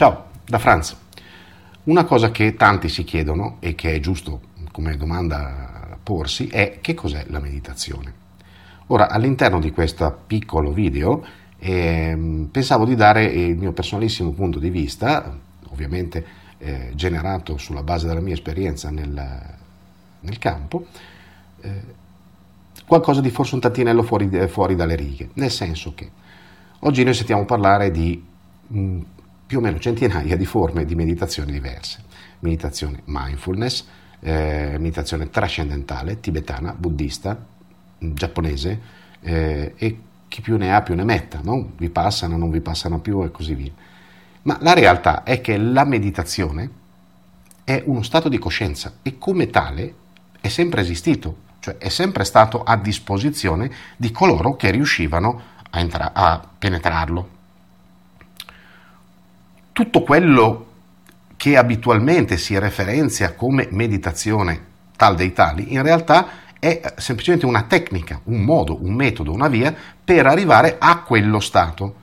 Ciao, da Franz. Una cosa che tanti si chiedono e che è giusto come domanda porsi è che cos'è la meditazione? Ora, all'interno di questo piccolo video eh, pensavo di dare il mio personalissimo punto di vista, ovviamente eh, generato sulla base della mia esperienza nel, nel campo, eh, qualcosa di forse un tantinello fuori, fuori, dalle righe, nel senso che oggi noi sentiamo parlare di mh, mm, più o meno centinaia di forme di meditazioni diverse, meditazione mindfulness, eh, meditazione trascendentale, tibetana, buddista, giapponese eh, e chi più ne ha più ne metta, no? vi passano, non vi passano più e così via. Ma la realtà è che la meditazione è uno stato di coscienza e come tale è sempre esistito, cioè è sempre stato a disposizione di coloro che riuscivano a, entra- a penetrarlo. Tutto quello che abitualmente si referenzia come meditazione tal dei tali, in realtà è semplicemente una tecnica, un modo, un metodo, una via per arrivare a quello stato.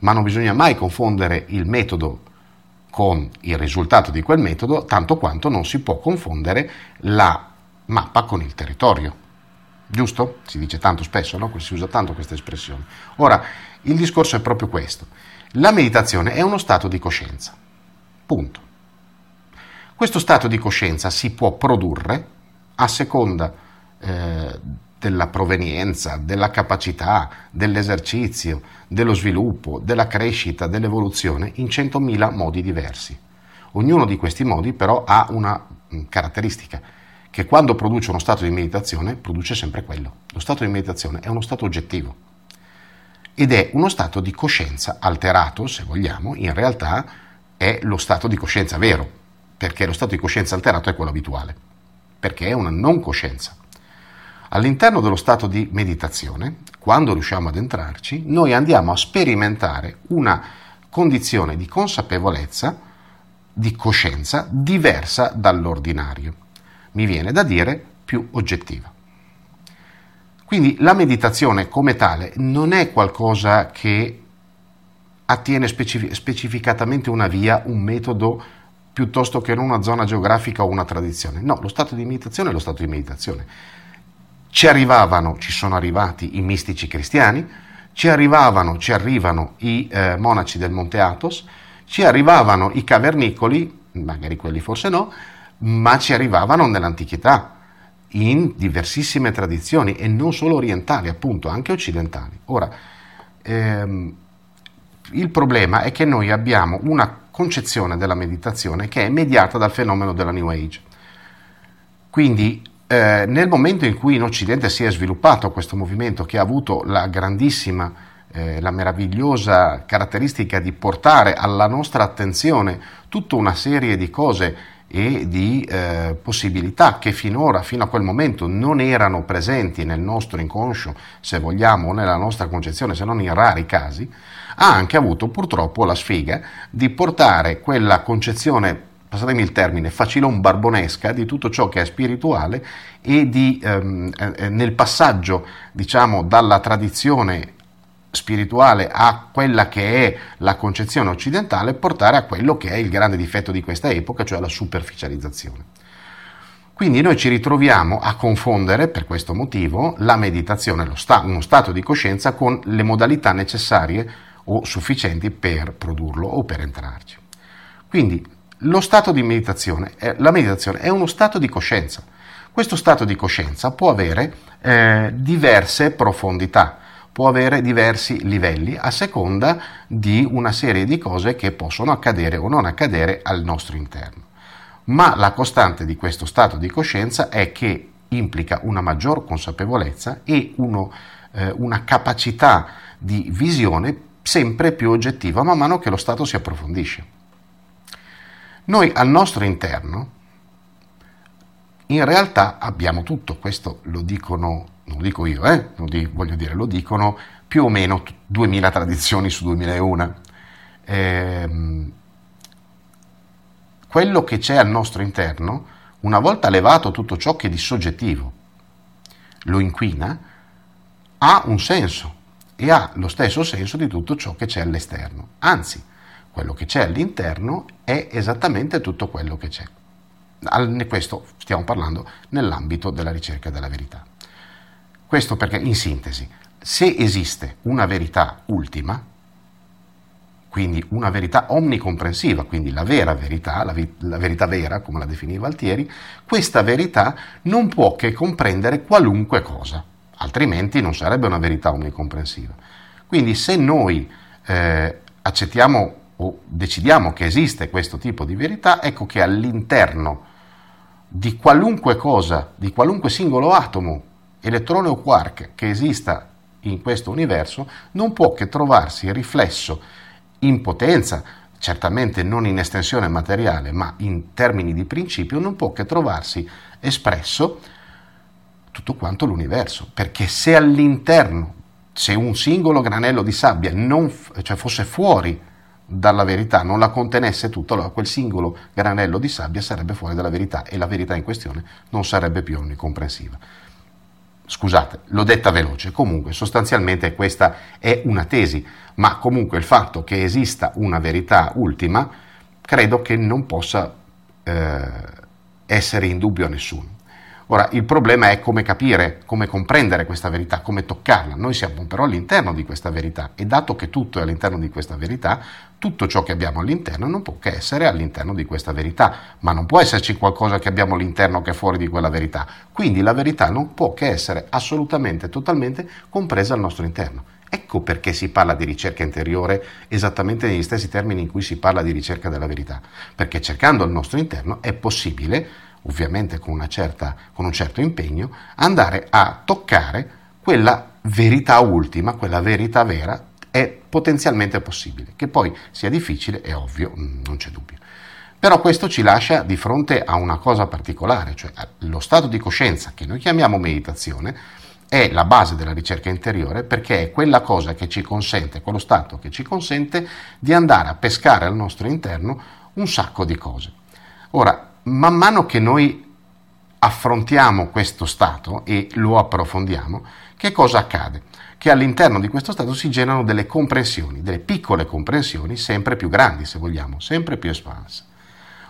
Ma non bisogna mai confondere il metodo con il risultato di quel metodo, tanto quanto non si può confondere la mappa con il territorio. Giusto? Si dice tanto spesso, no? si usa tanto questa espressione. Ora, il discorso è proprio questo. La meditazione è uno stato di coscienza. Punto. Questo stato di coscienza si può produrre a seconda eh, della provenienza, della capacità, dell'esercizio, dello sviluppo, della crescita, dell'evoluzione in 100.000 modi diversi. Ognuno di questi modi però ha una mm, caratteristica, che quando produce uno stato di meditazione produce sempre quello. Lo stato di meditazione è uno stato oggettivo ed è uno stato di coscienza alterato, se vogliamo, in realtà è lo stato di coscienza vero, perché lo stato di coscienza alterato è quello abituale, perché è una non coscienza. All'interno dello stato di meditazione, quando riusciamo ad entrarci, noi andiamo a sperimentare una condizione di consapevolezza, di coscienza diversa dall'ordinario. Mi viene da dire più oggettiva. Quindi la meditazione come tale non è qualcosa che attiene specific- specificatamente una via, un metodo, piuttosto che in una zona geografica o una tradizione. No, lo stato di meditazione è lo stato di meditazione ci arrivavano, ci sono arrivati i mistici cristiani, ci arrivavano, ci arrivano i eh, monaci del Monte Athos, ci arrivavano i cavernicoli, magari quelli forse no, ma ci arrivavano nell'antichità, in diversissime tradizioni e non solo orientali, appunto, anche occidentali. Ora, ehm, il problema è che noi abbiamo una concezione della meditazione che è mediata dal fenomeno della New Age. Quindi eh, nel momento in cui in Occidente si è sviluppato questo movimento che ha avuto la grandissima, eh, la meravigliosa caratteristica di portare alla nostra attenzione tutta una serie di cose e di eh, possibilità che finora, fino a quel momento, non erano presenti nel nostro inconscio, se vogliamo, o nella nostra concezione, se non in rari casi, ha anche avuto purtroppo la sfiga di portare quella concezione passatemi il termine, facilon barbonesca di tutto ciò che è spirituale e di, ehm, eh, nel passaggio diciamo, dalla tradizione spirituale a quella che è la concezione occidentale, portare a quello che è il grande difetto di questa epoca, cioè la superficializzazione. Quindi noi ci ritroviamo a confondere, per questo motivo, la meditazione, sta, uno stato di coscienza, con le modalità necessarie o sufficienti per produrlo o per entrarci. Quindi lo stato di meditazione, la meditazione è uno stato di coscienza. Questo stato di coscienza può avere eh, diverse profondità, può avere diversi livelli a seconda di una serie di cose che possono accadere o non accadere al nostro interno. Ma la costante di questo stato di coscienza è che implica una maggior consapevolezza e uno, eh, una capacità di visione sempre più oggettiva man mano che lo stato si approfondisce. Noi al nostro interno in realtà abbiamo tutto, questo lo dicono, non lo dico io, eh, lo dico, voglio dire, lo dicono più o meno 2000 tradizioni su 2001. Eh, quello che c'è al nostro interno, una volta levato tutto ciò che di soggettivo lo inquina, ha un senso e ha lo stesso senso di tutto ciò che c'è all'esterno. Anzi, quello che c'è all'interno è esattamente tutto quello che c'è. Questo stiamo parlando nell'ambito della ricerca della verità. Questo perché, in sintesi, se esiste una verità ultima, quindi una verità omnicomprensiva, quindi la vera verità, la, vi- la, verità vera, come la definiva Altieri, questa verità non può che comprendere qualunque cosa, altrimenti non sarebbe una verità omnicomprensiva. Quindi se noi eh, accettiamo o decidiamo che esiste questo tipo di verità, ecco che all'interno di qualunque cosa, di qualunque singolo atomo, elettrone o quark che esista in questo universo, non può che trovarsi riflesso in potenza, certamente non in estensione materiale, ma in termini di principio, non può che trovarsi espresso tutto quanto l'universo, perché se all'interno, se un singolo granello di sabbia non, cioè fosse fuori dalla verità, non la contenesse tutto, allora quel singolo granello di sabbia sarebbe fuori dalla verità e la verità in questione non sarebbe più onnicomprensiva. Scusate, l'ho detta veloce, comunque sostanzialmente questa è una tesi, ma comunque il fatto che esista una verità ultima credo che non possa eh, essere in dubbio a nessuno. Ora, il problema è come capire, come comprendere questa verità, come toccarla. Noi siamo però all'interno di questa verità e dato che tutto è all'interno di questa verità, tutto ciò che abbiamo all'interno non può che essere all'interno di questa verità, ma non può esserci qualcosa che abbiamo all'interno che è fuori di quella verità. Quindi la verità non può che essere assolutamente, totalmente compresa al nostro interno. Ecco perché si parla di ricerca interiore esattamente negli stessi termini in cui si parla di ricerca della verità, perché cercando il nostro interno è possibile ovviamente con, certa, con un certo impegno, andare a toccare quella verità ultima, quella verità vera, è potenzialmente possibile. Che poi sia difficile è ovvio, mm, non c'è dubbio. Però questo ci lascia di fronte a una cosa particolare, cioè lo stato di coscienza che noi chiamiamo meditazione è la base della ricerca interiore perché è quella cosa che ci consente, quello stato che ci consente di andare a pescare al nostro interno un sacco di cose. Ora, man mano che noi affrontiamo questo stato e lo approfondiamo, che cosa accade? Che all'interno di questo stato si generano delle comprensioni, delle piccole comprensioni sempre più grandi, se vogliamo, sempre più espanse.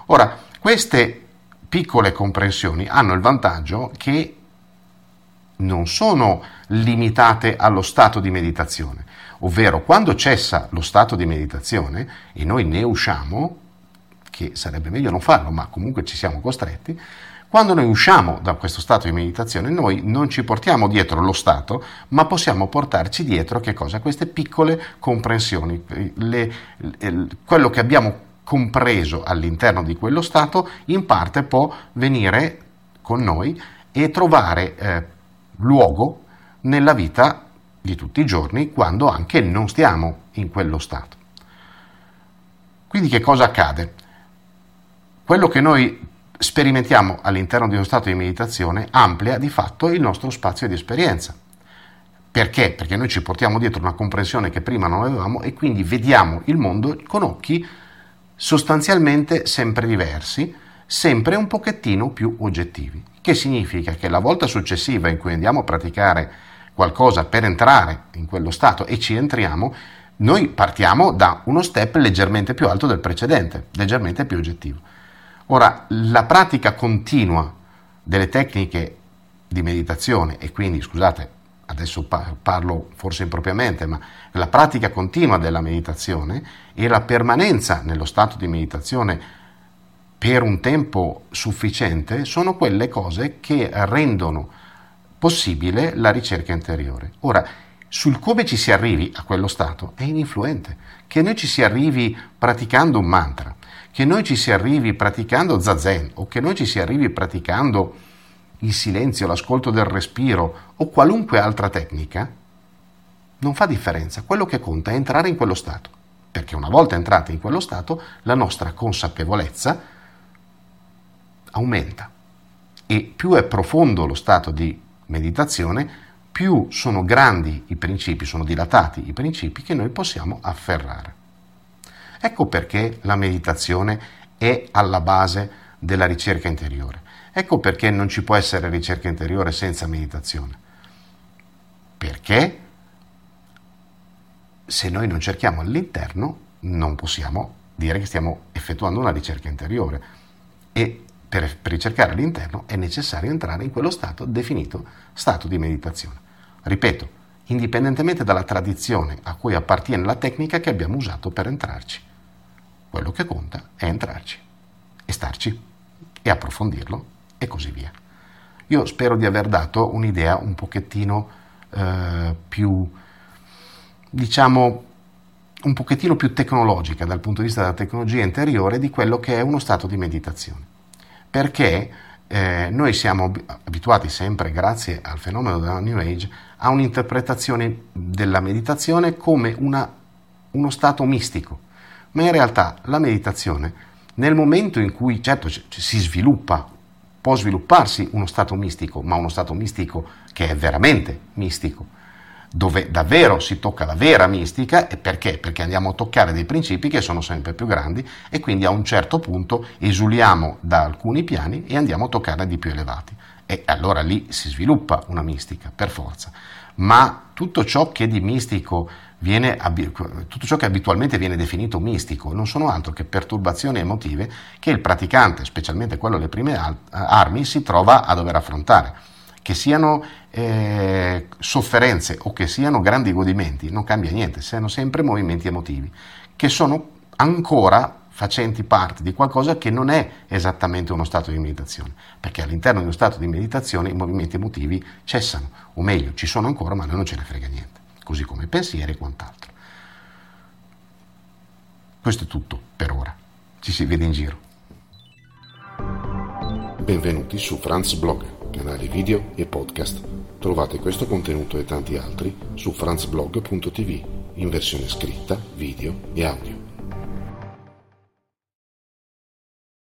Ora, queste piccole comprensioni hanno il vantaggio che non sono limitate allo stato di meditazione, ovvero quando cessa lo stato di meditazione e noi ne usciamo, che sarebbe meglio non farlo, ma comunque ci siamo costretti, quando noi usciamo da questo stato di meditazione, noi non ci portiamo dietro lo stato, ma possiamo portarci dietro che cosa? Queste piccole comprensioni, le, le, quello che abbiamo compreso all'interno di quello stato in parte può venire con noi e trovare eh, luogo nella vita di tutti i giorni quando anche non stiamo in quello stato. Quindi che cosa accade? Quello che noi sperimentiamo all'interno di uno stato di meditazione amplia di fatto il nostro spazio di esperienza. Perché? Perché noi ci portiamo dietro una comprensione che prima non avevamo e quindi vediamo il mondo con occhi sostanzialmente sempre diversi, sempre un pochettino più oggettivi. Che significa che la volta successiva in cui andiamo a praticare qualcosa per entrare in quello stato e ci entriamo, noi partiamo da uno step leggermente più alto del precedente, leggermente più oggettivo. Ora, la pratica continua delle tecniche di meditazione, e quindi, scusate, adesso parlo forse impropriamente, ma la pratica continua della meditazione e la permanenza nello stato di meditazione per un tempo sufficiente sono quelle cose che rendono possibile la ricerca interiore. Ora, sul come ci si arrivi a quello stato è ininfluente. Che noi ci si arrivi praticando un mantra, che noi ci si arrivi praticando zazen o che noi ci si arrivi praticando il silenzio, l'ascolto del respiro o qualunque altra tecnica, non fa differenza. Quello che conta è entrare in quello stato, perché una volta entrati in quello stato la nostra consapevolezza aumenta e più è profondo lo stato di meditazione, più sono grandi i principi, sono dilatati i principi che noi possiamo afferrare. Ecco perché la meditazione è alla base della ricerca interiore. Ecco perché non ci può essere ricerca interiore senza meditazione. Perché se noi non cerchiamo all'interno, non possiamo dire che stiamo effettuando una ricerca interiore e per, per ricercare all'interno è necessario entrare in quello stato definito stato di meditazione. Ripeto, indipendentemente dalla tradizione a cui appartiene la tecnica che abbiamo usato per entrarci. Quello che conta è entrarci e starci e approfondirlo e così via. Io spero di aver dato un'idea un pochettino eh, più, diciamo, un pochettino più tecnologica dal punto di vista della tecnologia interiore di quello che è uno stato di meditazione. Perché eh, noi siamo abituati sempre, grazie al fenomeno della New Age, a un'interpretazione della meditazione come una, uno stato mistico. Ma in realtà la meditazione, nel momento in cui, certo, si sviluppa, può svilupparsi uno stato mistico, ma uno stato mistico che è veramente mistico, dove davvero si tocca la vera mistica, e perché? Perché andiamo a toccare dei principi che sono sempre più grandi e quindi a un certo punto esuliamo da alcuni piani e andiamo a toccarne di più elevati. E allora lì si sviluppa una mistica, per forza. Ma tutto ciò che di mistico viene, tutto ciò che abitualmente viene definito mistico non sono altro che perturbazioni emotive che il praticante, specialmente quello delle prime armi, si trova a dover affrontare. Che siano eh, sofferenze o che siano grandi godimenti, non cambia niente, siano sempre movimenti emotivi, che sono ancora facenti parte di qualcosa che non è esattamente uno stato di meditazione, perché all'interno di uno stato di meditazione i movimenti emotivi cessano, o meglio, ci sono ancora, ma noi non ce ne frega niente, così come pensieri e quant'altro. Questo è tutto per ora, ci si vede in giro. Benvenuti su Franz Blog canali video e podcast. Trovate questo contenuto e tanti altri su franzblog.tv in versione scritta, video e audio.